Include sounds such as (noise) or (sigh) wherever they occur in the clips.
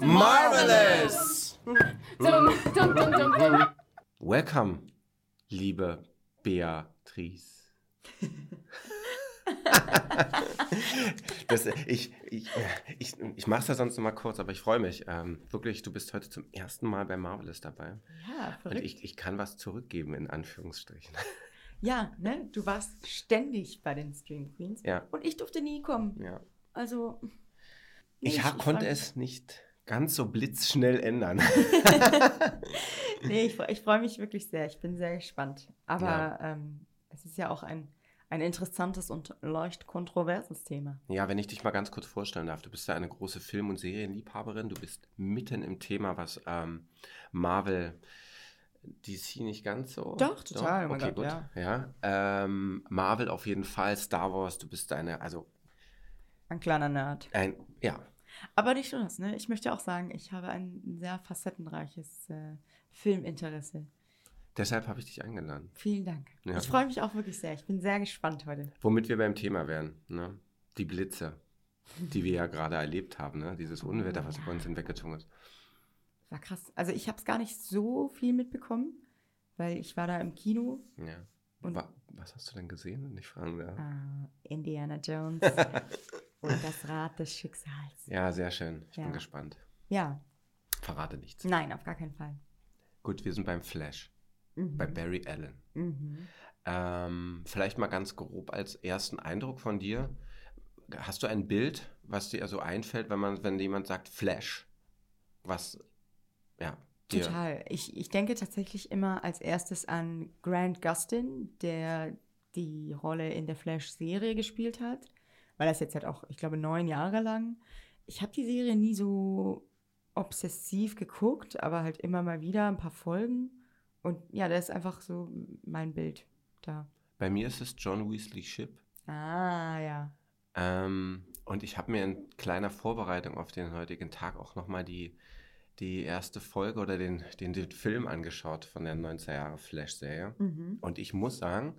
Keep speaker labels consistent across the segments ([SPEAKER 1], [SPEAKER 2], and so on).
[SPEAKER 1] Marvelous! Welcome, liebe Beatrice. (laughs) (laughs) das, ich ich, ich, ich mache es ja sonst noch mal kurz, aber ich freue mich. Ähm, wirklich, du bist heute zum ersten Mal bei Marvelous dabei.
[SPEAKER 2] Ja, verrückt.
[SPEAKER 1] Und ich, ich kann was zurückgeben, in Anführungsstrichen. (laughs)
[SPEAKER 2] Ja, ne? Du warst ständig bei den Stream Queens.
[SPEAKER 1] Ja.
[SPEAKER 2] Und ich durfte nie kommen.
[SPEAKER 1] Ja.
[SPEAKER 2] Also.
[SPEAKER 1] Ich,
[SPEAKER 2] nee,
[SPEAKER 1] ha- konnte
[SPEAKER 2] freu-
[SPEAKER 1] es nicht ganz so blitzschnell ändern. (laughs)
[SPEAKER 2] Nee, ich, ich freue mich wirklich sehr. Ich bin sehr gespannt. Aber
[SPEAKER 1] Ja.
[SPEAKER 2] ähm, es ist ja auch ein, ein interessantes und leicht kontroverses Thema.
[SPEAKER 1] Ja, wenn ich dich mal ganz kurz vorstellen darf, du bist ja eine große Film- und Serienliebhaberin. Du bist mitten im Thema, was ähm, Marvel, DC nicht ganz so.
[SPEAKER 2] Doch, total, mein
[SPEAKER 1] Okay,
[SPEAKER 2] Gott,
[SPEAKER 1] gut. Ja. Ähm, Marvel auf jeden Fall, Star Wars, du bist eine, also
[SPEAKER 2] Ein kleiner Nerd.
[SPEAKER 1] ein, ja,
[SPEAKER 2] Aber nicht nur das, ne? Ich möchte auch sagen, ich habe ein sehr facettenreiches äh, Filminteresse.
[SPEAKER 1] Deshalb habe ich dich eingeladen.
[SPEAKER 2] Vielen Dank.
[SPEAKER 1] Ja.
[SPEAKER 2] Ich freue mich auch wirklich sehr. Ich bin sehr gespannt heute.
[SPEAKER 1] Womit wir beim Thema wären, ne? Die Blitze, die wir ja gerade erlebt haben, ne? Dieses Unwetter, was über uns hinweggezogen ist.
[SPEAKER 2] War krass. Also ich habe es gar nicht so viel mitbekommen, weil ich war da im Kino.
[SPEAKER 1] Ja.
[SPEAKER 2] Und-
[SPEAKER 1] Wa was hast du denn gesehen, wenn ich fragen darf?
[SPEAKER 2] Äh, Indiana Jones (laughs) und das Rad des Schicksals.
[SPEAKER 1] Ja, sehr schön. Ich
[SPEAKER 2] Ja.
[SPEAKER 1] bin gespannt.
[SPEAKER 2] Ja,
[SPEAKER 1] Verrate nichts.
[SPEAKER 2] nein, auf gar keinen Fall.
[SPEAKER 1] Gut, wir sind beim Flash,
[SPEAKER 2] Mhm.
[SPEAKER 1] bei Barry Allen.
[SPEAKER 2] Mhm.
[SPEAKER 1] Ähm, vielleicht mal ganz grob als ersten Eindruck von dir. Hast du ein Bild, was dir so einfällt, wenn man, wenn jemand sagt Flash? Was, ja, dir.
[SPEAKER 2] Total. Ich, ich denke tatsächlich immer als erstes an Grant Gustin, der die Rolle in der Flash-Serie gespielt hat. Weil das jetzt halt auch, ich glaube, neun Jahre lang. Ich habe die Serie nie so obsessiv geguckt, aber halt immer mal wieder ein paar Folgen. Und ja, das ist einfach so mein Bild da.
[SPEAKER 1] Bei mir ist es John Weasley Ship.
[SPEAKER 2] Ah, ja.
[SPEAKER 1] Ähm, und ich habe mir in kleiner Vorbereitung auf den heutigen Tag auch nochmal die, die erste Folge oder den, den, den Film angeschaut von der 90er Jahre Flash-Serie.
[SPEAKER 2] Mhm.
[SPEAKER 1] Und ich muss sagen,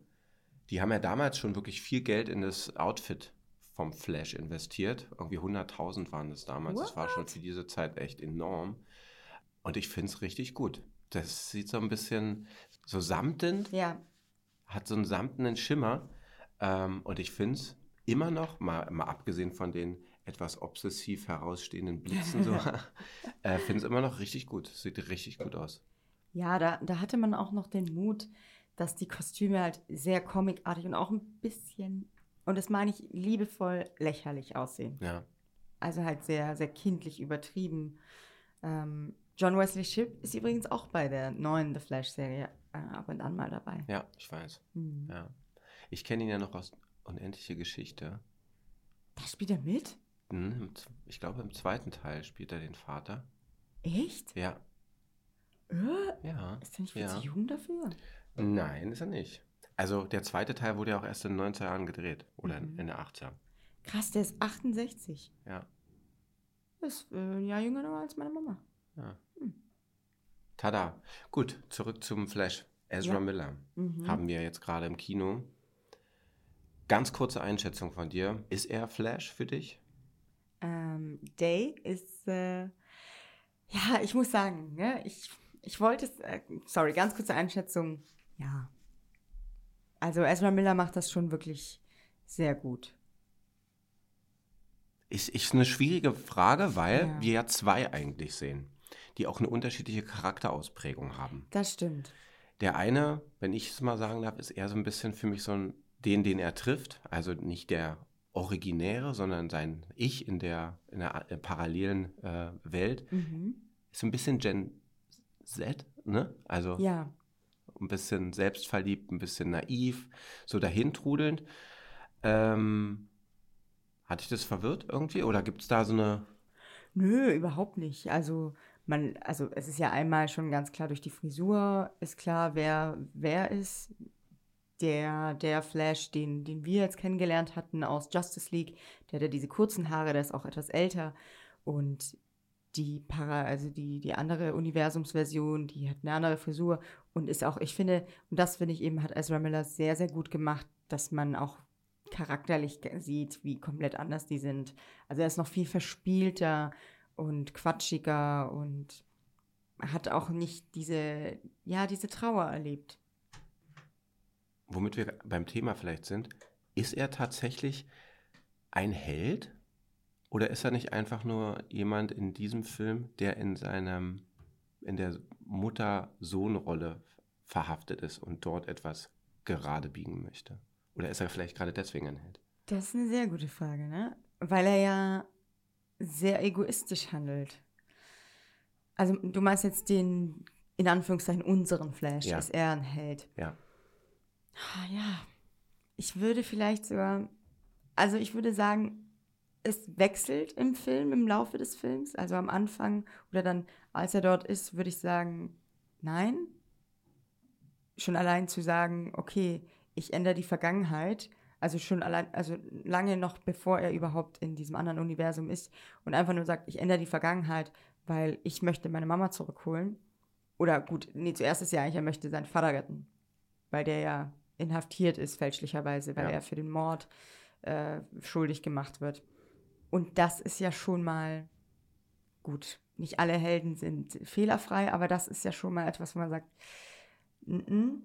[SPEAKER 1] die haben ja damals schon wirklich viel Geld in das Outfit vom Flash investiert. Irgendwie 100.000 waren das damals. Das war schon für diese Zeit echt enorm. Und ich finde es richtig gut. Das sieht so ein bisschen so samtend,
[SPEAKER 2] Ja,
[SPEAKER 1] hat so einen samtenen Schimmer. Ähm, und ich finde es immer noch, mal, mal abgesehen von den etwas obsessiv herausstehenden Blitzen, so, (laughs) (laughs) äh, finde es immer noch richtig gut. Sieht richtig gut aus.
[SPEAKER 2] Ja, da, da hatte man auch noch den Mut, dass die Kostüme halt sehr comicartig und auch ein bisschen, und das meine ich liebevoll, lächerlich aussehen.
[SPEAKER 1] Ja.
[SPEAKER 2] Also halt sehr, sehr kindlich übertrieben. Ähm, John Wesley Shipp ist übrigens auch bei der neuen The Flash-Serie äh, ab und an mal dabei.
[SPEAKER 1] Ja, ich weiß.
[SPEAKER 2] Hm.
[SPEAKER 1] Ja. Ich kenne ihn ja noch aus Unendliche Geschichte.
[SPEAKER 2] Da spielt er mit?
[SPEAKER 1] Hm, Ich glaube, im zweiten Teil spielt er den Vater.
[SPEAKER 2] Echt?
[SPEAKER 1] Ja.
[SPEAKER 2] Äh,
[SPEAKER 1] Ja.
[SPEAKER 2] ist er nicht viel
[SPEAKER 1] ja.
[SPEAKER 2] zu jung dafür?
[SPEAKER 1] Nein, ist er nicht. Also der zweite Teil wurde ja auch erst in den 90er Jahren gedreht. Oder
[SPEAKER 2] Mhm.
[SPEAKER 1] in den 80er.
[SPEAKER 2] Krass, der ist 68.
[SPEAKER 1] Ja.
[SPEAKER 2] Ist äh, ein Jahr jünger als meine Mama.
[SPEAKER 1] ja. Tada. Gut, zurück zum Flash. Ezra
[SPEAKER 2] Ja.
[SPEAKER 1] Miller
[SPEAKER 2] Mhm.
[SPEAKER 1] haben wir jetzt gerade im Kino. Ganz kurze Einschätzung von dir. Ist er Flash für dich?
[SPEAKER 2] Ähm, Day ist, äh, ja, ich muss sagen, ne, ich, ich wollte es, äh, sorry, ganz kurze Einschätzung, ja. Also Ezra Miller macht das schon wirklich sehr gut.
[SPEAKER 1] Ist, ist eine schwierige Frage, weil
[SPEAKER 2] Ja.
[SPEAKER 1] wir ja zwei eigentlich sehen, die auch eine unterschiedliche Charakterausprägung haben.
[SPEAKER 2] Das stimmt.
[SPEAKER 1] Der eine, wenn ich es mal sagen darf, ist eher so ein bisschen für mich so ein, den, den er trifft. Also nicht der Originäre, sondern sein Ich in der, in der äh, parallelen äh, Welt.
[SPEAKER 2] Mhm.
[SPEAKER 1] Ist ein bisschen Gen Z, ne? Also
[SPEAKER 2] Ja,
[SPEAKER 1] ein bisschen selbstverliebt, ein bisschen naiv, so dahintrudelnd. Ähm, hat dich das verwirrt irgendwie? Oder gibt es da so eine.
[SPEAKER 2] nö, überhaupt nicht. Also man, also es ist ja einmal schon ganz klar durch die Frisur ist klar, wer wer ist. Der, der Flash, den, den wir jetzt kennengelernt hatten aus Justice League, der hat ja diese kurzen Haare, der ist auch etwas älter. Und die Para, also die, die andere Universumsversion, die hat eine andere Frisur und ist auch, ich finde, und das finde ich eben, hat Ezra Miller sehr, sehr gut gemacht, dass man auch charakterlich sieht, wie komplett anders die sind. Also er ist noch viel verspielter und quatschiger und hat auch nicht diese, ja, diese Trauer erlebt.
[SPEAKER 1] Womit wir beim Thema vielleicht sind, ist er tatsächlich ein Held? Oder ist er nicht einfach nur jemand in diesem Film, der in seinem, in der Mutter-Sohn-Rolle verhaftet ist und dort etwas gerade biegen möchte? Oder ist er vielleicht gerade deswegen ein Held?
[SPEAKER 2] Das ist eine sehr gute Frage, ne? Weil er ja sehr egoistisch handelt. Also du meinst jetzt den, in Anführungszeichen, unseren Flash, ja. ist er ein Held.
[SPEAKER 1] Ja.
[SPEAKER 2] Ah, ja. Ich würde vielleicht sogar, also ich würde sagen, es wechselt im Film, im Laufe des Films. Also am Anfang oder dann, als er dort ist, würde ich sagen, nein. Schon allein zu sagen, okay, ich ändere die Vergangenheit, also schon allein, also lange noch bevor er überhaupt in diesem anderen Universum ist und einfach nur sagt, ich ändere die Vergangenheit, weil ich möchte meine Mama zurückholen. Oder gut, nee, zuerst ist ja eigentlich, er möchte seinen Vater retten, weil der ja inhaftiert ist, fälschlicherweise, weil ja. er für den Mord äh, schuldig gemacht wird. Und das ist ja schon mal gut. Nicht alle Helden sind fehlerfrei, aber das ist ja schon mal etwas, wo man sagt, n -n,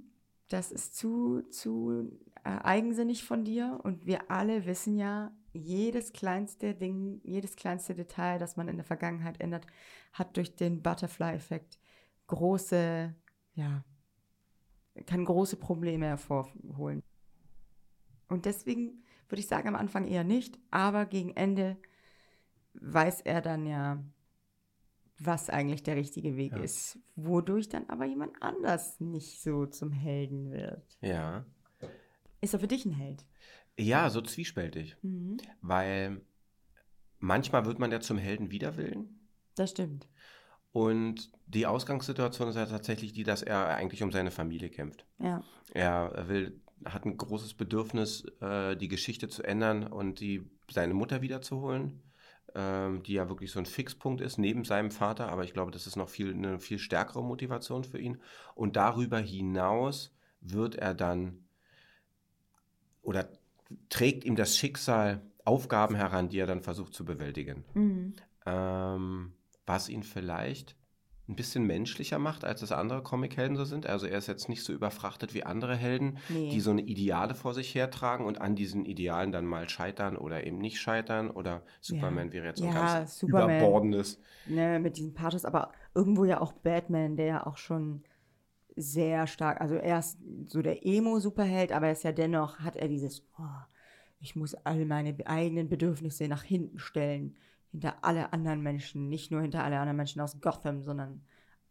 [SPEAKER 2] das ist zu, zu eigensinnig von dir. Und wir alle wissen ja, jedes kleinste Ding, jedes kleinste Detail, das man in der Vergangenheit ändert, hat durch den Butterfly-Effekt große, ja, kann große Probleme hervorholen. Und deswegen würde ich sagen, am Anfang eher nicht, aber gegen Ende weiß er dann ja, was eigentlich der richtige Weg ja. ist, wodurch dann aber jemand anders nicht so zum Helden wird.
[SPEAKER 1] Ja.
[SPEAKER 2] Ist er für dich ein Held?
[SPEAKER 1] Ja, so zwiespältig. Mhm. Weil manchmal wird man ja zum Helden widerwillen.
[SPEAKER 2] Das stimmt.
[SPEAKER 1] Und die Ausgangssituation ist ja tatsächlich die, dass er eigentlich um seine Familie kämpft.
[SPEAKER 2] Ja.
[SPEAKER 1] Er will, hat ein großes Bedürfnis, äh, die Geschichte zu ändern und die, seine Mutter wiederzuholen, ähm, die ja wirklich so ein Fixpunkt ist neben seinem Vater. Aber ich glaube, das ist noch viel, eine viel stärkere Motivation für ihn. Und darüber hinaus wird er dann oder trägt ihm das Schicksal Aufgaben heran, die er dann versucht zu bewältigen. Mhm. Ähm, was ihn vielleicht ein bisschen menschlicher macht, als es andere Comichelden so sind. Also er ist jetzt nicht so überfrachtet wie andere Helden, nee. die so eine Ideale vor sich hertragen und an diesen Idealen dann mal scheitern oder eben nicht scheitern. Oder Superman ja. wäre jetzt so ein ja, ganz Superman, überbordendes.
[SPEAKER 2] Ne, mit diesem Pathos, aber irgendwo ja auch Batman, der ja auch schon sehr stark, also er ist so der Emo-Superheld, aber er ist ja dennoch, hat er dieses, oh, ich muss all meine eigenen Bedürfnisse nach hinten stellen, hinter alle anderen Menschen, nicht nur hinter alle anderen Menschen aus Gotham, sondern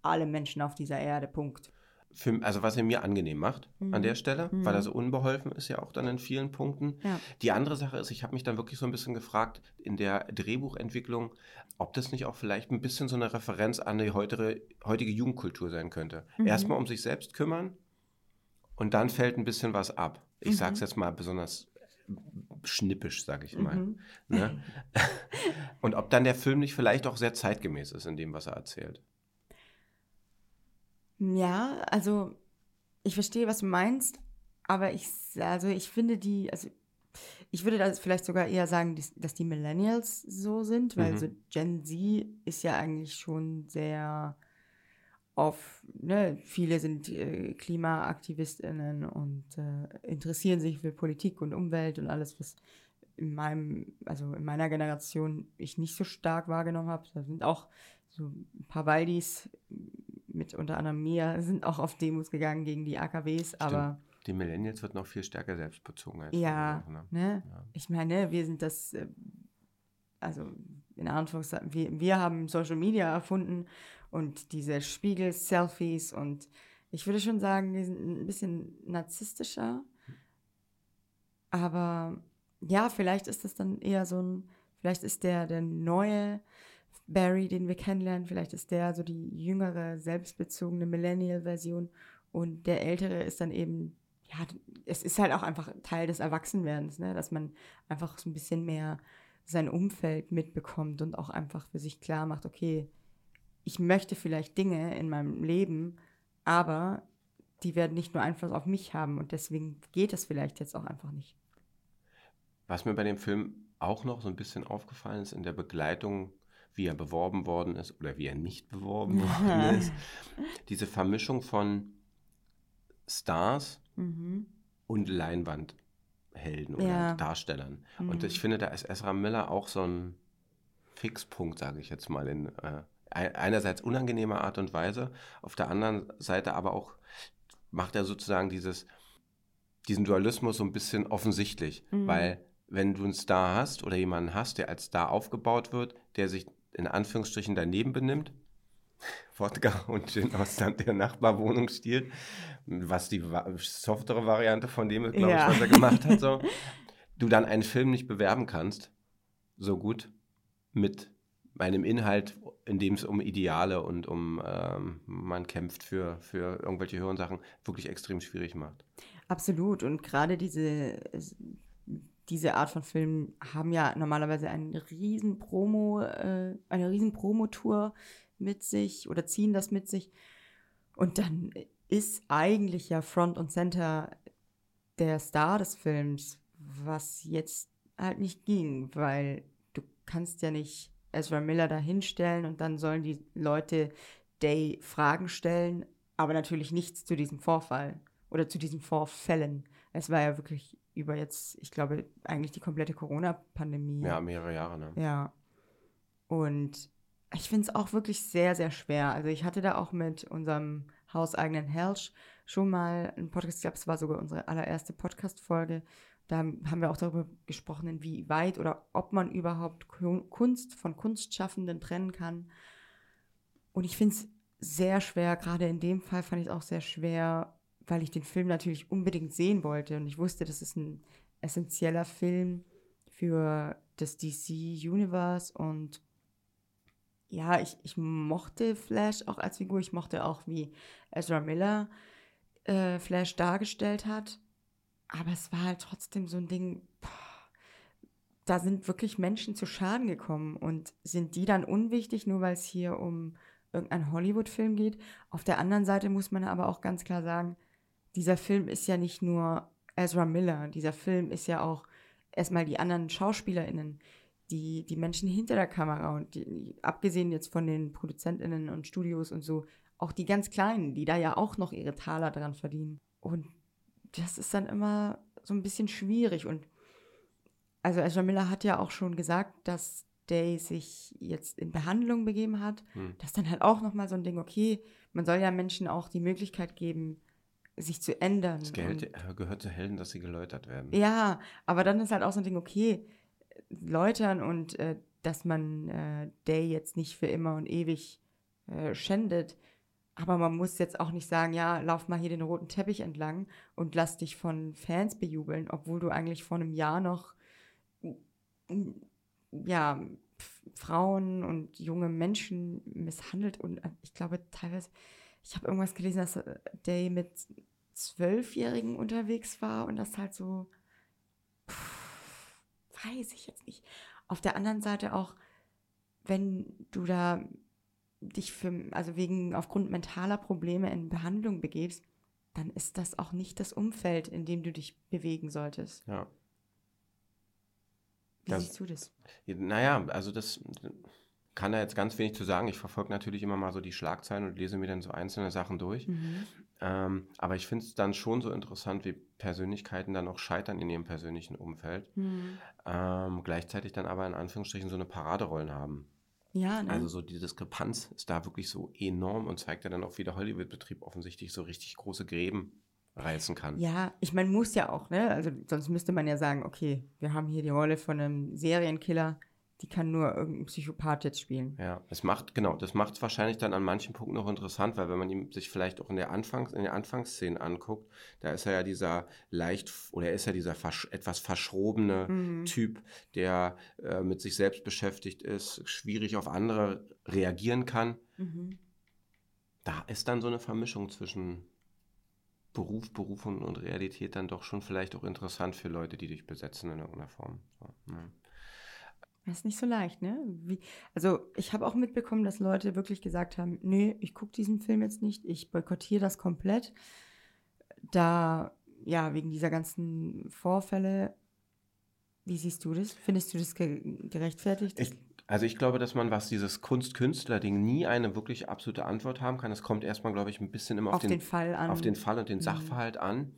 [SPEAKER 2] alle Menschen auf dieser Erde, Punkt
[SPEAKER 1] für, also was er mir angenehm macht mhm. an der Stelle, mhm. weil er so unbeholfen ist ja auch dann in vielen Punkten. Ja. Die andere Sache ist, ich habe mich dann wirklich so ein bisschen gefragt in der Drehbuchentwicklung, ob das nicht auch vielleicht ein bisschen so eine Referenz an die heutige, heutige Jugendkultur sein könnte. Mhm. Erstmal um sich selbst kümmern und dann fällt ein bisschen was ab. Ich sage es mhm. jetzt mal besonders schnippisch, sage ich mal. Mhm. Ne? (laughs) und ob dann der Film nicht vielleicht auch sehr zeitgemäß ist in dem, was er erzählt.
[SPEAKER 2] Ja, also ich verstehe, was du meinst, aber ich, also ich finde die, also ich würde das vielleicht sogar eher sagen, dass die Millennials so sind, weil mhm. so Gen Z ist ja eigentlich schon sehr auf, ne, viele sind äh, KlimaaktivistInnen und äh, interessieren sich für Politik und Umwelt und alles, was in meinem, also in meiner Generation ich nicht so stark wahrgenommen habe. Da sind auch so ein paar Waldis mit unter anderem mir sind auch auf Demos gegangen gegen die AKWs, Stimmt. aber.
[SPEAKER 1] Die Millennials wird noch viel stärker selbstbezogen als
[SPEAKER 2] ja, früher, ne? ne? ja. Ich meine, wir sind das, äh, also in Anführungszeichen, wir, wir haben Social Media erfunden und diese Spiegel-Selfies und ich würde schon sagen, die sind ein bisschen narzisstischer. Aber ja, vielleicht ist das dann eher so ein, vielleicht ist der der neue Barry, den wir kennenlernen, vielleicht ist der so die jüngere, selbstbezogene Millennial-Version und der ältere ist dann eben, ja, es ist halt auch einfach Teil des Erwachsenwerdens, ne? dass man einfach so ein bisschen mehr sein Umfeld mitbekommt und auch einfach für sich klar macht, okay, ich möchte vielleicht Dinge in meinem Leben, aber die werden nicht nur Einfluss auf mich haben und deswegen geht das vielleicht jetzt auch einfach nicht.
[SPEAKER 1] Was mir bei dem Film auch noch so ein bisschen aufgefallen ist in der Begleitung, wie er beworben worden ist oder wie er nicht beworben (laughs) worden (laughs) ist, diese Vermischung von Stars mhm. und Leinwandhelden oder ja. Darstellern. Mhm. Und ich finde, da ist Ezra Miller auch so ein Fixpunkt, sage ich jetzt mal, in äh, einerseits unangenehmer Art und Weise, auf der anderen Seite aber auch macht er sozusagen dieses, diesen Dualismus so ein bisschen offensichtlich, mhm. weil wenn du einen Star hast oder jemanden hast, der als Star aufgebaut wird, der sich in Anführungsstrichen daneben benimmt, (laughs) Wodka und Gin aus der Nachbarwohnung stiehlt, was die softere Variante von dem ist, glaube ja. ich, was er gemacht hat, so, (laughs) du dann einen Film nicht bewerben kannst, so gut, mit einem Inhalt, in dem es um Ideale und um ähm, man kämpft für, für irgendwelche höheren Sachen, wirklich extrem schwierig macht.
[SPEAKER 2] Absolut. Und gerade diese, diese Art von Filmen haben ja normalerweise einen riesen Promo, äh, eine riesen Promotour mit sich oder ziehen das mit sich. Und dann ist eigentlich ja Front und Center der Star des Films, was jetzt halt nicht ging, weil du kannst ja nicht Ezra Miller da hinstellen und dann sollen die Leute Day Fragen stellen, aber natürlich nichts zu diesem Vorfall oder zu diesen Vorfällen. Es war ja wirklich über jetzt, ich glaube, eigentlich die komplette Corona-Pandemie.
[SPEAKER 1] Ja, mehrere Jahre, ne?
[SPEAKER 2] Ja. Und ich finde es auch wirklich sehr, sehr schwer. Also ich hatte da auch mit unserem hauseigenen Helsch schon mal einen Podcast, ich glaube, es war sogar unsere allererste Podcast-Folge, da haben wir auch darüber gesprochen, inwieweit oder ob man überhaupt Kunst von Kunstschaffenden trennen kann. Und ich finde es sehr schwer, gerade in dem Fall fand ich es auch sehr schwer, weil ich den Film natürlich unbedingt sehen wollte. Und ich wusste, das ist ein essentieller Film für das DC Universe. Und ja, ich, ich mochte Flash auch als Figur. Ich mochte auch, wie Ezra Miller äh, Flash dargestellt hat. Aber es war halt trotzdem so ein Ding, boah, da sind wirklich Menschen zu Schaden gekommen. Und sind die dann unwichtig, nur weil es hier um irgendeinen Hollywood-Film geht? Auf der anderen Seite muss man aber auch ganz klar sagen, dieser Film ist ja nicht nur Ezra Miller, dieser Film ist ja auch erstmal die anderen SchauspielerInnen, die, die Menschen hinter der Kamera und die, abgesehen jetzt von den ProduzentInnen und Studios und so, auch die ganz Kleinen, die da ja auch noch ihre Taler dran verdienen. Und das ist dann immer so ein bisschen schwierig. Und also Ezra Miller hat ja auch schon gesagt, dass Day sich jetzt in Behandlung begeben hat. Hm. Das ist dann halt auch nochmal so ein Ding, okay, man soll ja Menschen auch die Möglichkeit geben, sich zu ändern.
[SPEAKER 1] Es gehört, äh, gehört zu Helden, dass sie geläutert werden.
[SPEAKER 2] Ja, aber dann ist halt auch so ein Ding, okay, läutern und äh, dass man äh, Day jetzt nicht für immer und ewig äh, schändet, aber man muss jetzt auch nicht sagen, ja, lauf mal hier den roten Teppich entlang und lass dich von Fans bejubeln, obwohl du eigentlich vor einem Jahr noch, ja, Frauen und junge Menschen misshandelt und äh, ich glaube teilweise, ich habe irgendwas gelesen, dass äh, Day mit Zwölfjährigen unterwegs war und das halt so, pff, weiß ich jetzt nicht. Auf der anderen Seite auch, wenn du da dich für, also wegen aufgrund mentaler Probleme in Behandlung begibst, dann ist das auch nicht das Umfeld, in dem du dich bewegen solltest.
[SPEAKER 1] Ja.
[SPEAKER 2] Wie das, siehst du das?
[SPEAKER 1] Naja, also das kann da jetzt ganz wenig zu sagen. Ich verfolge natürlich immer mal so die Schlagzeilen und lese mir dann so einzelne Sachen durch. Mhm. Ähm, aber ich finde es dann schon so interessant, wie Persönlichkeiten dann auch scheitern in ihrem persönlichen Umfeld. Mhm. Ähm, gleichzeitig dann aber in Anführungsstrichen so eine Paraderollen haben.
[SPEAKER 2] Ja, ne?
[SPEAKER 1] Also so die Diskrepanz ist da wirklich so enorm und zeigt ja dann auch, wie der Hollywood-Betrieb offensichtlich so richtig große Gräben reißen kann.
[SPEAKER 2] Ja, ich meine, muss ja auch, ne? Also sonst müsste man ja sagen, okay, wir haben hier die Rolle von einem Serienkiller, die kann nur irgendein Psychopath jetzt spielen.
[SPEAKER 1] Ja, das macht, genau, das macht es wahrscheinlich dann an manchen Punkten noch interessant, weil wenn man ihn sich vielleicht auch in der Anfangs, in der Anfangsszene anguckt, da ist er ja dieser leicht, oder er ist ja dieser versch etwas verschrobene mhm. Typ, der äh, mit sich selbst beschäftigt ist, schwierig auf andere reagieren kann. Mhm. Da ist dann so eine Vermischung zwischen Beruf, Berufung und Realität dann doch schon vielleicht auch interessant für Leute, die dich besetzen in irgendeiner Form. So, ne?
[SPEAKER 2] Das ist nicht so leicht, ne? Wie, also ich habe auch mitbekommen, dass Leute wirklich gesagt haben, nee, ich gucke diesen Film jetzt nicht, ich boykottiere das komplett. Da, ja, wegen dieser ganzen Vorfälle. Wie siehst du das? Findest du das ge gerechtfertigt?
[SPEAKER 1] Ich, also ich glaube, dass man, was dieses Kunst-Künstler-Ding nie eine wirklich absolute Antwort haben kann. Es kommt erstmal, glaube ich, ein bisschen immer auf,
[SPEAKER 2] auf den, den, Fall an.
[SPEAKER 1] Auf den Fall und den mhm. Sachverhalt an.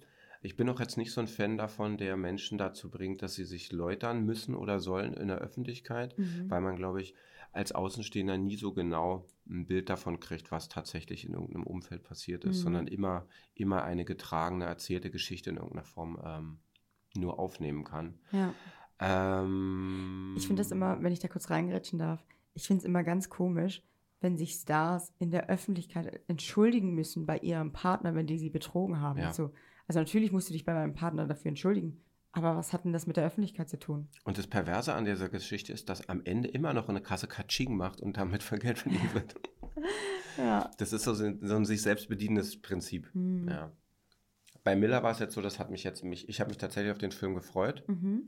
[SPEAKER 1] Ich bin auch jetzt nicht so ein Fan davon, der Menschen dazu bringt, dass sie sich läutern müssen oder sollen in der Öffentlichkeit, mhm. weil man, glaube ich, als Außenstehender nie so genau ein Bild davon kriegt, was tatsächlich in irgendeinem Umfeld passiert ist, mhm. sondern immer, immer eine getragene, erzählte Geschichte in irgendeiner Form ähm, nur aufnehmen kann.
[SPEAKER 2] Ja. Ähm, ich finde das immer, wenn ich da kurz reingerätschen darf, ich finde es immer ganz komisch, wenn sich Stars in der Öffentlichkeit entschuldigen müssen bei ihrem Partner, wenn die sie betrogen haben. Ja. So, also natürlich musst du dich bei meinem Partner dafür entschuldigen. Aber was hat denn das mit der Öffentlichkeit zu tun?
[SPEAKER 1] Und das Perverse an dieser Geschichte ist, dass am Ende immer noch eine Kasse Katsching macht und damit für Geld verdient wird. (laughs) ja. Das ist so, so ein sich selbst bedienendes Prinzip. Hm. Ja. Bei Miller war es jetzt so, das hat mich jetzt, mich, ich habe mich tatsächlich auf den Film gefreut. Mhm.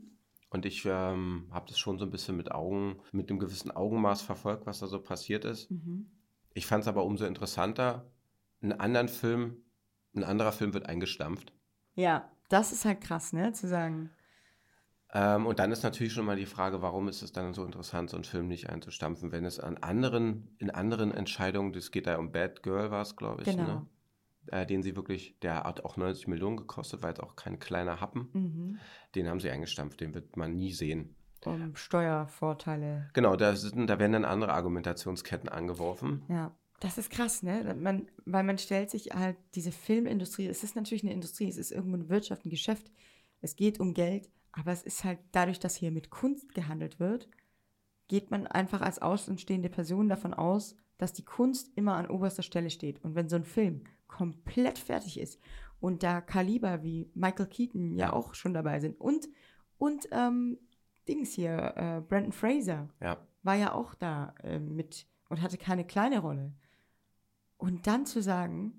[SPEAKER 1] Und ich ähm, habe das schon so ein bisschen mit Augen, mit einem gewissen Augenmaß verfolgt, was da so passiert ist. Mhm. Ich fand es aber umso interessanter, einen anderen Film ein anderer Film wird eingestampft.
[SPEAKER 2] Ja, das ist halt krass, ne, zu sagen.
[SPEAKER 1] Ähm, und dann ist natürlich schon mal die Frage, warum ist es dann so interessant, so einen Film nicht einzustampfen, wenn es an anderen, in anderen Entscheidungen, das geht da um Bad Girl war es, glaube ich, ne? genau. ne? Äh, den sie wirklich, der hat auch 90 Millionen gekostet, war jetzt auch kein kleiner Happen. Mhm. Den haben sie eingestampft, den wird man nie sehen.
[SPEAKER 2] Um Steuervorteile.
[SPEAKER 1] Genau, da, sind, da werden dann andere Argumentationsketten angeworfen.
[SPEAKER 2] Ja. Das ist krass, ne? Man, weil man stellt sich halt diese Filmindustrie, es ist natürlich eine Industrie, es ist irgendwo eine Wirtschaft, ein Geschäft, es geht um Geld, aber es ist halt dadurch, dass hier mit Kunst gehandelt wird, geht man einfach als außenstehende Person davon aus, dass die Kunst immer an oberster Stelle steht. Und wenn so ein Film komplett fertig ist und da Kaliber wie Michael Keaton ja auch schon dabei sind und, und ähm, Dings hier, äh, Brandon Fraser
[SPEAKER 1] ja.
[SPEAKER 2] war ja auch da äh, mit und hatte keine kleine Rolle. Und dann zu sagen,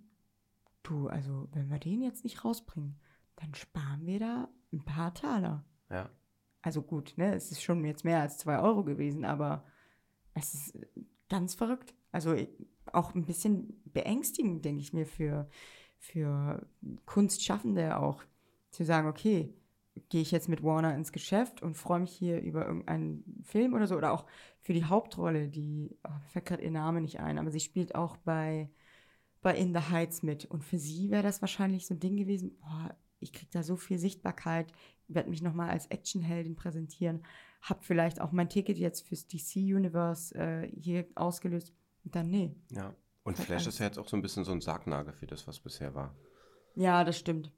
[SPEAKER 2] du, also wenn wir den jetzt nicht rausbringen, dann sparen wir da ein paar Taler.
[SPEAKER 1] Ja.
[SPEAKER 2] Also gut, ne, es ist schon jetzt mehr als zwei Euro gewesen, aber es ist ganz verrückt. Also auch ein bisschen beängstigend, denke ich mir, für, für Kunstschaffende auch. Zu sagen, okay, gehe ich jetzt mit Warner ins Geschäft und freue mich hier über irgendeinen Film oder so. Oder auch für die Hauptrolle, die, oh, mir fällt gerade ihr Name nicht ein, aber sie spielt auch bei, bei In the Heights mit. Und für sie wäre das wahrscheinlich so ein Ding gewesen, boah, ich kriege da so viel Sichtbarkeit, werde mich nochmal als Actionheldin präsentieren, habe vielleicht auch mein Ticket jetzt fürs DC-Universe äh, hier ausgelöst. Und dann, nee.
[SPEAKER 1] Ja, und Flash ist ja jetzt auch so ein bisschen so ein Sargnagel für das, was bisher war.
[SPEAKER 2] Ja, das stimmt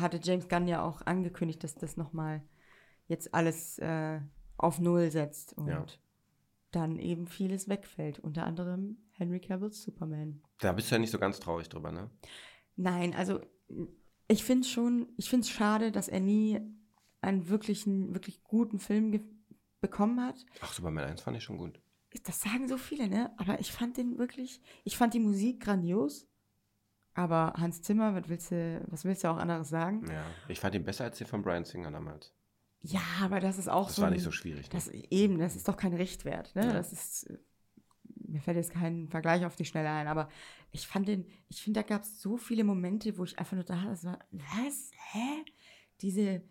[SPEAKER 2] hatte James Gunn ja auch angekündigt, dass das nochmal jetzt alles äh, auf Null setzt und ja. dann eben vieles wegfällt. Unter anderem Henry Cavill's Superman.
[SPEAKER 1] Da bist du ja nicht so ganz traurig drüber, ne?
[SPEAKER 2] Nein, also ich finde schon, ich finde es schade, dass er nie einen wirklichen, wirklich guten Film bekommen hat.
[SPEAKER 1] Ach, Superman 1 fand ich schon gut.
[SPEAKER 2] Das sagen so viele, ne? Aber ich fand den wirklich, ich fand die Musik grandios. Aber Hans Zimmer, was willst du, was willst du auch anderes sagen?
[SPEAKER 1] Ja, ich fand ihn besser als den von Brian Singer damals.
[SPEAKER 2] Ja, aber das ist auch
[SPEAKER 1] das
[SPEAKER 2] so.
[SPEAKER 1] Das war nicht so schwierig.
[SPEAKER 2] Ne? Das, eben, das ist doch kein Richtwert. Ne? Ja. Das ist, mir fällt jetzt kein Vergleich auf die Schnelle ein, aber ich fand den, ich finde, da gab es so viele Momente, wo ich einfach nur dachte, das war, was? Hä? Diese,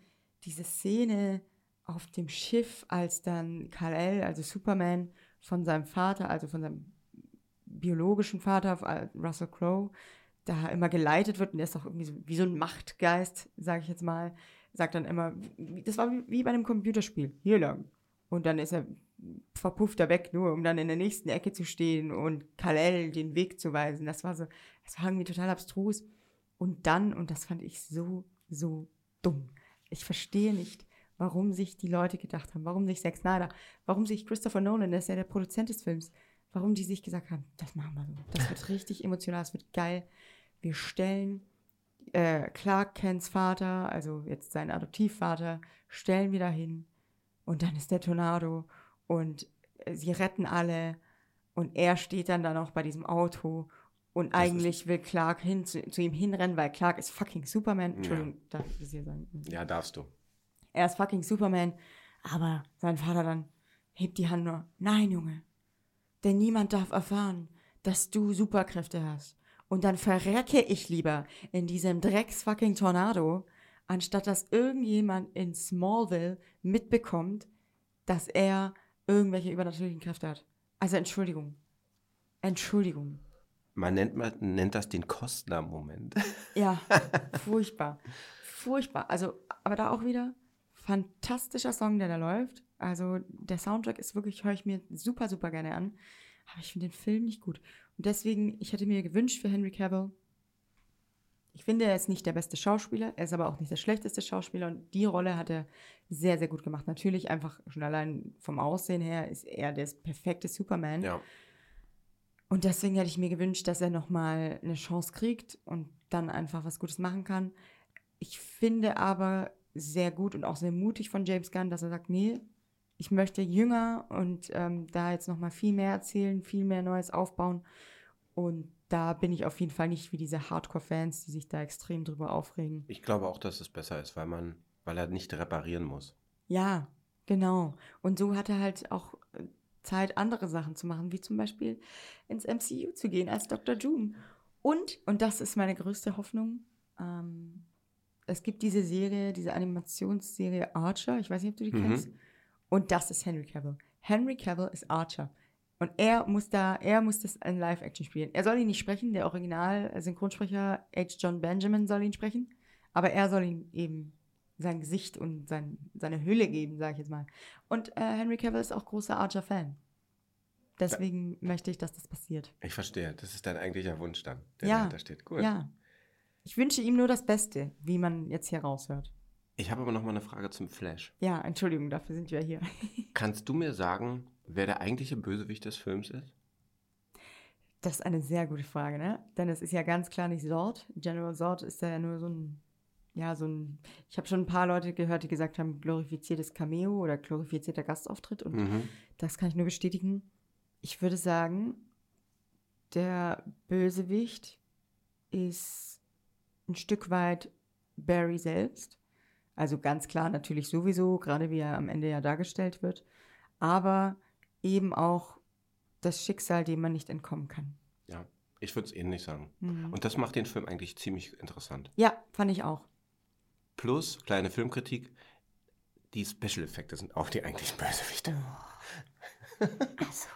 [SPEAKER 2] diese Szene auf dem Schiff, als dann Kal-El, also Superman, von seinem Vater, also von seinem biologischen Vater, Russell Crowe, da immer geleitet wird und der ist auch irgendwie so, wie so ein Machtgeist, sage ich jetzt mal, sagt dann immer, das war wie, bei einem Computerspiel, hier lang. Und dann ist er verpufft er weg, nur um dann in der nächsten Ecke zu stehen und Kalel den Weg zu weisen. Das war so, das war irgendwie total abstrus. Und dann, und das fand ich so, so dumm. Ich verstehe nicht, warum sich die Leute gedacht haben, warum sich Zack Snyder, warum sich Christopher Nolan, der ist ja der Produzent des Films, warum die sich gesagt haben, das machen wir so. Das wird (laughs) richtig emotional, das wird geil wir stellen äh, Clark Kents Vater, also jetzt sein Adoptivvater, stellen wir dahin und dann ist der Tornado und äh, sie retten alle und er steht dann da noch bei diesem Auto und das eigentlich will Clark hin zu, zu, ihm hinrennen, weil Clark ist fucking Superman. Entschuldigung, ja. darf ich das hier sagen?
[SPEAKER 1] Ja, darfst du.
[SPEAKER 2] Er ist fucking Superman, aber sein Vater dann, hebt die Hand nur. Nein, Junge. Denn niemand darf erfahren, dass du Superkräfte hast. Und dann verrecke ich lieber in diesem Drecksfucking Tornado, anstatt dass irgendjemand in Smallville mitbekommt, dass er irgendwelche übernatürlichen Kräfte hat. Also Entschuldigung. Entschuldigung.
[SPEAKER 1] Man nennt, man nennt das den Kostner-Moment. (laughs)
[SPEAKER 2] Ja, (laughs) furchtbar. furchtbar. Also, aber da auch wieder fantastischer Song, der da läuft. Also der Soundtrack ist wirklich, höre ich mir super, super gerne an. Aber ich finde den Film nicht gut. Und deswegen, ich hätte mir gewünscht für Henry Cavill, ich finde, er ist nicht der beste Schauspieler, er ist aber auch nicht der schlechteste Schauspieler und die Rolle hat er sehr, sehr gut gemacht. Natürlich einfach schon allein vom Aussehen her ist er der perfekte Superman.
[SPEAKER 1] Ja.
[SPEAKER 2] Und deswegen hätte ich mir gewünscht, dass er nochmal eine Chance kriegt und dann einfach was Gutes machen kann. Ich finde aber sehr gut und auch sehr mutig von James Gunn, dass er sagt, nee, ich möchte jünger und ähm, da jetzt nochmal viel mehr erzählen, viel mehr Neues aufbauen. Und da bin ich auf jeden Fall nicht wie diese Hardcore-Fans, die sich da extrem drüber aufregen.
[SPEAKER 1] Ich glaube auch, dass es besser ist, weil man, weil er nicht reparieren muss.
[SPEAKER 2] Ja, genau. Und so hat er halt auch äh, Zeit, andere Sachen zu machen, wie zum Beispiel ins MCU zu gehen als Dr. Doom. Und, und das ist meine größte Hoffnung, ähm, es gibt diese Serie, diese Animationsserie Archer, ich weiß nicht, ob du die mhm. kennst. Und das ist Henry Cavill. Henry Cavill ist Archer. Und er muss da, er muss das in Live-Action spielen. Er soll ihn nicht sprechen, der Original-Synchronsprecher H. John Benjamin soll ihn sprechen, aber er soll ihm eben sein Gesicht und sein, seine Hülle geben, sage ich jetzt mal. Und äh, Henry Cavill ist auch großer Archer-Fan. Deswegen ja. möchte ich, dass das passiert.
[SPEAKER 1] Ich verstehe. Das ist dein eigentlicher Wunsch dann,
[SPEAKER 2] der ja. dahinter steht. Gut. Ja. Ich wünsche ihm nur das Beste, wie man jetzt hier raushört.
[SPEAKER 1] Ich habe aber noch mal eine Frage zum Flash.
[SPEAKER 2] Ja, Entschuldigung, dafür sind wir hier. (laughs)
[SPEAKER 1] Kannst du mir sagen, wer der eigentliche Bösewicht des Films ist?
[SPEAKER 2] Das ist eine sehr gute Frage, ne? Denn es ist ja ganz klar nicht Zord. General Zord ist ja nur so ein, ja, so ein, ich habe schon ein paar Leute gehört, die gesagt haben, glorifiziertes Cameo oder glorifizierter Gastauftritt und mhm. das kann ich nur bestätigen. Ich würde sagen, der Bösewicht ist ein Stück weit Barry selbst. Also ganz klar natürlich sowieso, gerade wie er am Ende ja dargestellt wird. Aber eben auch das Schicksal, dem man nicht entkommen kann.
[SPEAKER 1] Ja, ich würde es ähnlich sagen. Mhm. Und das macht den Film eigentlich ziemlich interessant.
[SPEAKER 2] Ja, fand ich auch.
[SPEAKER 1] Plus, kleine Filmkritik, die Special-Effekte sind auch die eigentlichen Bösewichte.
[SPEAKER 2] Oh. Also,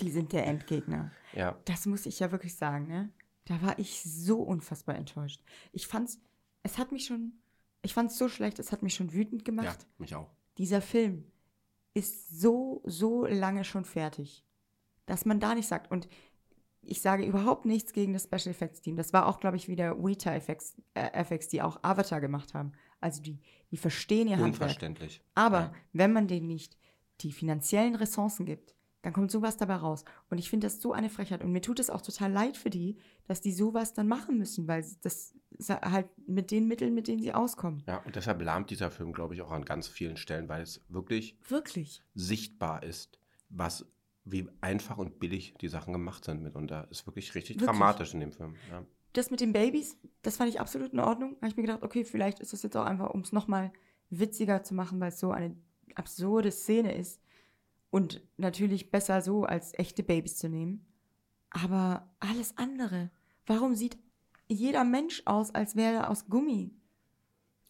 [SPEAKER 2] die sind der Endgegner.
[SPEAKER 1] Ja.
[SPEAKER 2] Das muss ich ja wirklich sagen, ne? Da war ich so unfassbar enttäuscht. Ich fand's, es hat mich schon, ich fand's so schlecht, es hat mich schon wütend gemacht. Ja,
[SPEAKER 1] mich auch.
[SPEAKER 2] Dieser Film ist so, so lange schon fertig, dass man da nicht sagt. Und ich sage überhaupt nichts gegen das Special Effects Team. Das war auch, glaube ich, wieder Weta FX, äh, FX, die auch Avatar gemacht haben. Also die, die verstehen ihr Handwerk.
[SPEAKER 1] Unverständlich.
[SPEAKER 2] Aber ja. wenn man denen nicht die finanziellen Ressourcen gibt, dann kommt sowas dabei raus. Und ich finde das so eine Frechheit. Und mir tut es auch total leid für die, dass die sowas dann machen müssen, weil das halt mit den Mitteln, mit denen sie auskommen.
[SPEAKER 1] Ja, und deshalb lahmt dieser Film, glaube ich, auch an ganz vielen Stellen, weil es wirklich,
[SPEAKER 2] wirklich
[SPEAKER 1] sichtbar ist, was wie einfach und billig die Sachen gemacht sind mitunter. Ist wirklich richtig wirklich? dramatisch in dem Film. Ja.
[SPEAKER 2] Das mit den Babys, das fand ich absolut in Ordnung. Da habe ich mir gedacht, okay, vielleicht ist das jetzt auch einfach, um es nochmal witziger zu machen, weil es so eine absurde Szene ist und natürlich besser so, als echte Babys zu nehmen. Aber alles andere. Warum sieht jeder Mensch aus, als wäre er aus Gummi?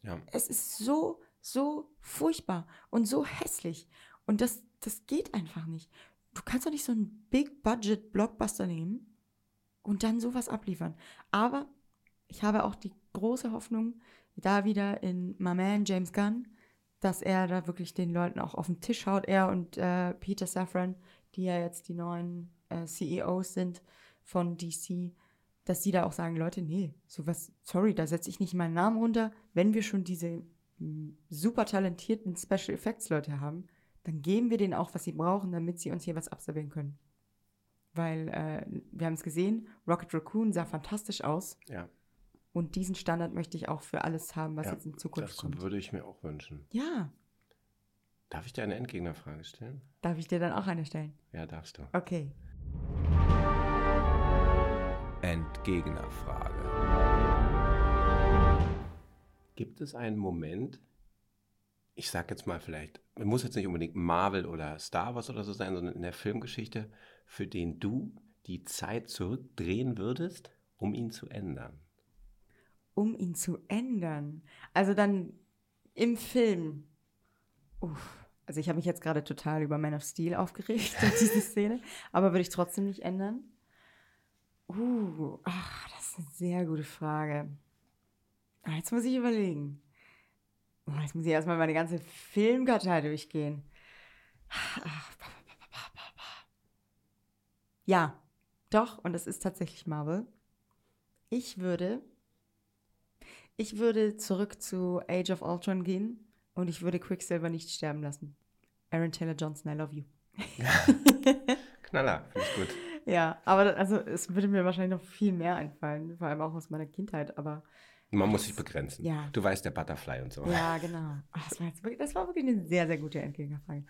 [SPEAKER 1] Ja.
[SPEAKER 2] Es ist so, so furchtbar und so hässlich. Und das, das geht einfach nicht. Du kannst doch nicht so einen Big-Budget-Blockbuster nehmen und dann sowas abliefern. Aber ich habe auch die große Hoffnung, da wieder in My Man James Gunn, dass er da wirklich den Leuten auch auf den Tisch haut. Er und äh, Peter Safran, die ja jetzt die neuen äh, CEOs sind von DC, dass die da auch sagen, Leute, nee, sowas, sorry, da setze ich nicht meinen Namen runter. Wenn wir schon diese hm, super talentierten Special Effects Leute haben, dann geben wir denen auch, was sie brauchen, damit sie uns hier was abservieren können. Weil äh, wir haben es gesehen, Rocket Raccoon sah fantastisch aus.
[SPEAKER 1] Ja.
[SPEAKER 2] Und diesen Standard möchte ich auch für alles haben, was ja, jetzt in Zukunft
[SPEAKER 1] das
[SPEAKER 2] kommt.
[SPEAKER 1] Das würde ich mir auch wünschen.
[SPEAKER 2] Ja.
[SPEAKER 1] Darf ich dir eine Endgegnerfrage stellen?
[SPEAKER 2] Darf ich dir dann auch eine stellen?
[SPEAKER 1] Ja, darfst du.
[SPEAKER 2] Okay.
[SPEAKER 1] Endgegnerfrage. Gibt es einen Moment, ich sag jetzt mal vielleicht, muss jetzt nicht unbedingt Marvel oder Star Wars oder so sein, sondern in der Filmgeschichte, für den du die Zeit zurückdrehen würdest, um ihn zu ändern?
[SPEAKER 2] Um ihn zu ändern? Also dann im Film. Uff. Also ich habe mich jetzt gerade total über Man of Steel aufgeregt, (laughs) diese Szene, aber würde ich trotzdem nicht ändern. Uh, ach, das ist eine sehr gute Frage. Ah, jetzt muss ich überlegen. Oh, jetzt muss ich erstmal meine ganze Filmkartei durchgehen. Ja, doch, und es ist tatsächlich Marvel. Ich würde, ich würde zurück zu Age of Ultron gehen und ich würde Quicksilver nicht sterben lassen. Aaron Taylor Johnson, I love you. (laughs)
[SPEAKER 1] Knaller, finde ich gut.
[SPEAKER 2] Ja, aber also es würde mir wahrscheinlich noch viel mehr einfallen, vor allem auch aus meiner Kindheit, aber.
[SPEAKER 1] Man muss sich begrenzen.
[SPEAKER 2] Ja.
[SPEAKER 1] Du weißt, der Butterfly und so.
[SPEAKER 2] Ja, genau. Ach, das, war jetzt wirklich, das war wirklich eine sehr, sehr gute Endgegnerfrage.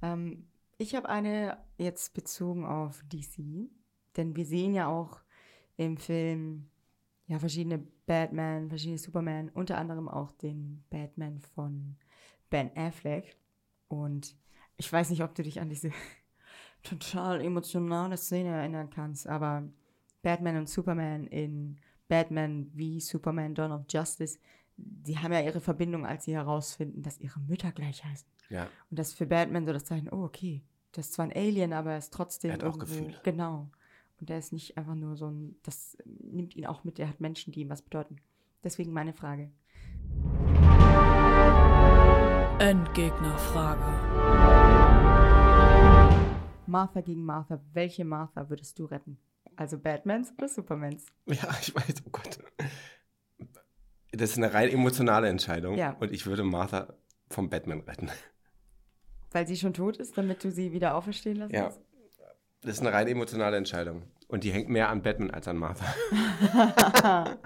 [SPEAKER 2] Ähm, ich habe eine jetzt bezogen auf DC, denn wir sehen ja auch im Film ja verschiedene Batman, verschiedene Superman, unter anderem auch den Batman von Ben Affleck. Und ich weiß nicht, ob du dich an diese total emotionale Szene erinnern kannst, aber Batman und Superman in Batman wie Superman Dawn of Justice, die haben ja ihre Verbindung, als sie herausfinden, dass ihre Mütter gleich heißen.
[SPEAKER 1] Ja.
[SPEAKER 2] Und das ist für Batman so das Zeichen, oh, okay, das ist zwar ein Alien, aber er ist trotzdem.
[SPEAKER 1] Er hat auch Gefühle.
[SPEAKER 2] Genau. Und der ist nicht einfach nur so ein, das nimmt ihn auch mit, er hat Menschen, die ihm was bedeuten. Deswegen meine Frage.
[SPEAKER 3] Endgegnerfrage.
[SPEAKER 2] Martha gegen Martha. Welche Martha würdest du retten? Also Batmans oder Supermans?
[SPEAKER 1] Ja, (laughs) ich weiß, oh Gott. Das ist eine rein emotionale Entscheidung.
[SPEAKER 2] Ja.
[SPEAKER 1] Und ich würde Martha vom Batman retten.
[SPEAKER 2] Weil sie schon tot ist, damit du sie wieder auferstehen lassen
[SPEAKER 1] Ja. Das ist eine rein emotionale Entscheidung. Und die hängt mehr an Batman als an Martha. (laughs)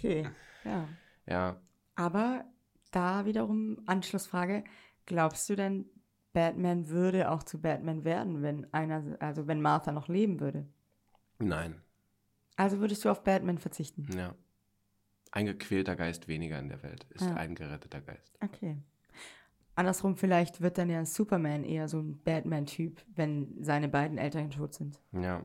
[SPEAKER 2] Okay, ja.
[SPEAKER 1] Ja.
[SPEAKER 2] Aber da wiederum Anschlussfrage, glaubst du denn, Batman würde auch zu Batman werden, wenn einer, also wenn Martha noch leben würde?
[SPEAKER 1] Nein.
[SPEAKER 2] Also würdest du auf Batman verzichten?
[SPEAKER 1] Ja. Ein gequälter Geist weniger in der Welt ist
[SPEAKER 2] Ja.
[SPEAKER 1] ein geretteter Geist.
[SPEAKER 2] Okay. Andersrum, vielleicht wird dann ja Superman eher so ein Batman-Typ, wenn seine beiden Eltern tot sind.
[SPEAKER 1] Ja.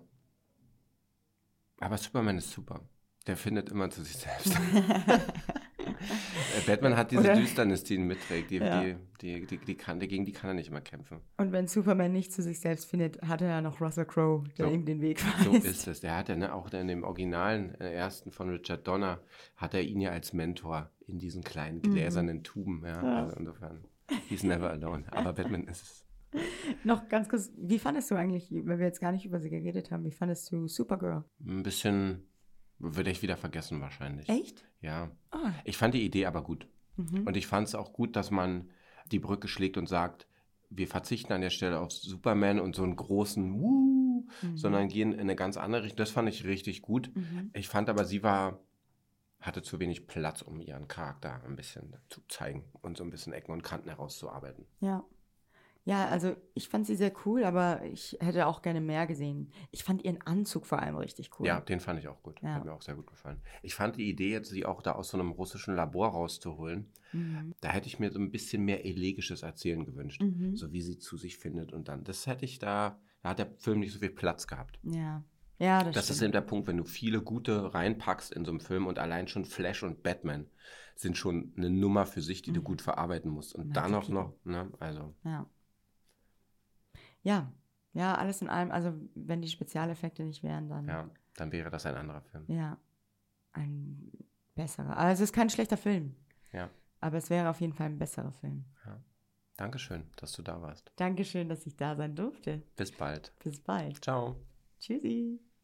[SPEAKER 1] Aber Superman ist super. Der findet immer zu sich selbst. (laughs) (laughs) Äh, Batman hat diese
[SPEAKER 2] Oder?
[SPEAKER 1] Düsternis, die ihn mitträgt. Die,
[SPEAKER 2] Ja.
[SPEAKER 1] die, die, die, die kann, gegen die kann er nicht immer kämpfen.
[SPEAKER 2] Und wenn Superman nicht zu sich selbst findet, hat er ja noch Russell Crowe, der
[SPEAKER 1] So.
[SPEAKER 2] ihm den Weg
[SPEAKER 1] So
[SPEAKER 2] weist.
[SPEAKER 1] ist es. Der hat ja ne, auch in dem originalen äh, ersten von Richard Donner, hat er ihn ja als Mentor in diesen kleinen gläsernen Tuben. Ja?
[SPEAKER 2] Mhm. Ja.
[SPEAKER 1] Also insofern, he's never alone. Aber Batman ist es.
[SPEAKER 2] Noch ganz kurz, wie fandest du eigentlich, weil wir jetzt gar nicht über sie geredet haben, wie fandest du Supergirl?
[SPEAKER 1] ein bisschen, würde ich wieder vergessen wahrscheinlich.
[SPEAKER 2] Echt?
[SPEAKER 1] Ja.
[SPEAKER 2] Ah,
[SPEAKER 1] Ich fand die Idee aber gut.
[SPEAKER 2] mhm.
[SPEAKER 1] Und ich fand es auch gut, dass man die Brücke schlägt und sagt, wir verzichten an der Stelle auf Superman und so einen großen Wuh,
[SPEAKER 2] Mhm.
[SPEAKER 1] sondern gehen in eine ganz andere Richtung. Das fand ich richtig gut.
[SPEAKER 2] Mhm.
[SPEAKER 1] Ich fand aber, sie war, hatte zu wenig Platz, um ihren Charakter ein bisschen zu zeigen und so ein bisschen Ecken und Kanten herauszuarbeiten.
[SPEAKER 2] Ja. Ja, also ich fand sie sehr cool, aber ich hätte auch gerne mehr gesehen. Ich fand ihren Anzug vor allem richtig cool.
[SPEAKER 1] Ja, den fand ich auch gut.
[SPEAKER 2] Ja.
[SPEAKER 1] Hat mir auch sehr gut gefallen. Ich fand die Idee, jetzt sie auch da aus so einem russischen Labor rauszuholen,
[SPEAKER 2] Mhm.
[SPEAKER 1] da hätte ich mir so ein bisschen mehr elegisches Erzählen gewünscht.
[SPEAKER 2] Mhm.
[SPEAKER 1] So wie sie zu sich findet und dann. Das hätte ich da, da hat der Film nicht so viel Platz gehabt.
[SPEAKER 2] Ja. Ja, das,
[SPEAKER 1] Das ist eben der Punkt, wenn du viele gute reinpackst in so einem Film und allein schon Flash und Batman sind schon eine Nummer für sich, die du
[SPEAKER 2] Mhm.
[SPEAKER 1] gut verarbeiten musst. Und dann auch noch, ne, also,
[SPEAKER 2] Ja. Ja. Ja, alles in allem, also wenn die Spezialeffekte nicht wären, dann
[SPEAKER 1] ja, dann wäre das ein anderer Film.
[SPEAKER 2] ja, ein besserer. Also es ist kein schlechter Film,
[SPEAKER 1] Ja.
[SPEAKER 2] aber es wäre auf jeden Fall ein besserer Film.
[SPEAKER 1] Dankeschön, dass du da warst.
[SPEAKER 2] Dankeschön, dass ich da sein durfte.
[SPEAKER 1] Bis bald.
[SPEAKER 2] Bis bald.
[SPEAKER 1] Ciao.
[SPEAKER 2] Tschüssi.